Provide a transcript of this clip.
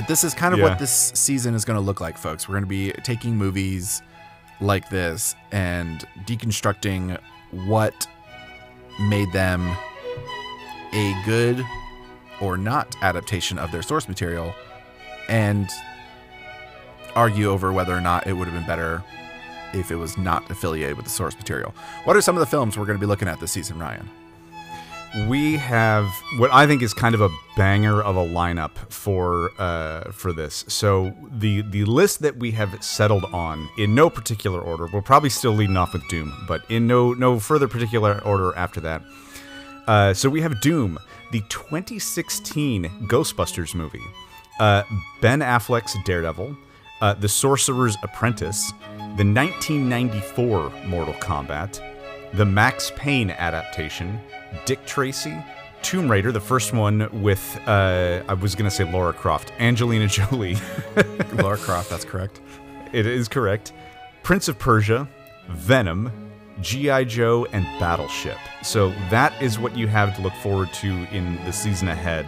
But this is kind of Yeah. what this season is going to look like, folks. We're going to be taking movies like this and deconstructing what made them a good or not adaptation of their source material and argue over whether or not it would have been better if it was not affiliated with the source material. What are some of the films we're going to be looking at this season, Ryan? We have what I think is kind of a banger of a lineup for uh, for this. So the the list that we have settled on in no particular order. We'll probably still leading off with Doom, but in no no further particular order after that. Uh, so we have Doom, the 2016 Ghostbusters movie, uh, Ben Affleck's Daredevil, uh, The Sorcerer's Apprentice, the 1994 Mortal Kombat, the Max Payne adaptation, Dick Tracy, Tomb Raider, the first one with, uh, I was going to say Laura Croft, Angelina Jolie. Laura Croft, that's correct. it is correct. Prince of Persia, Venom, G.I. Joe, and Battleship. So that is what you have to look forward to in the season ahead.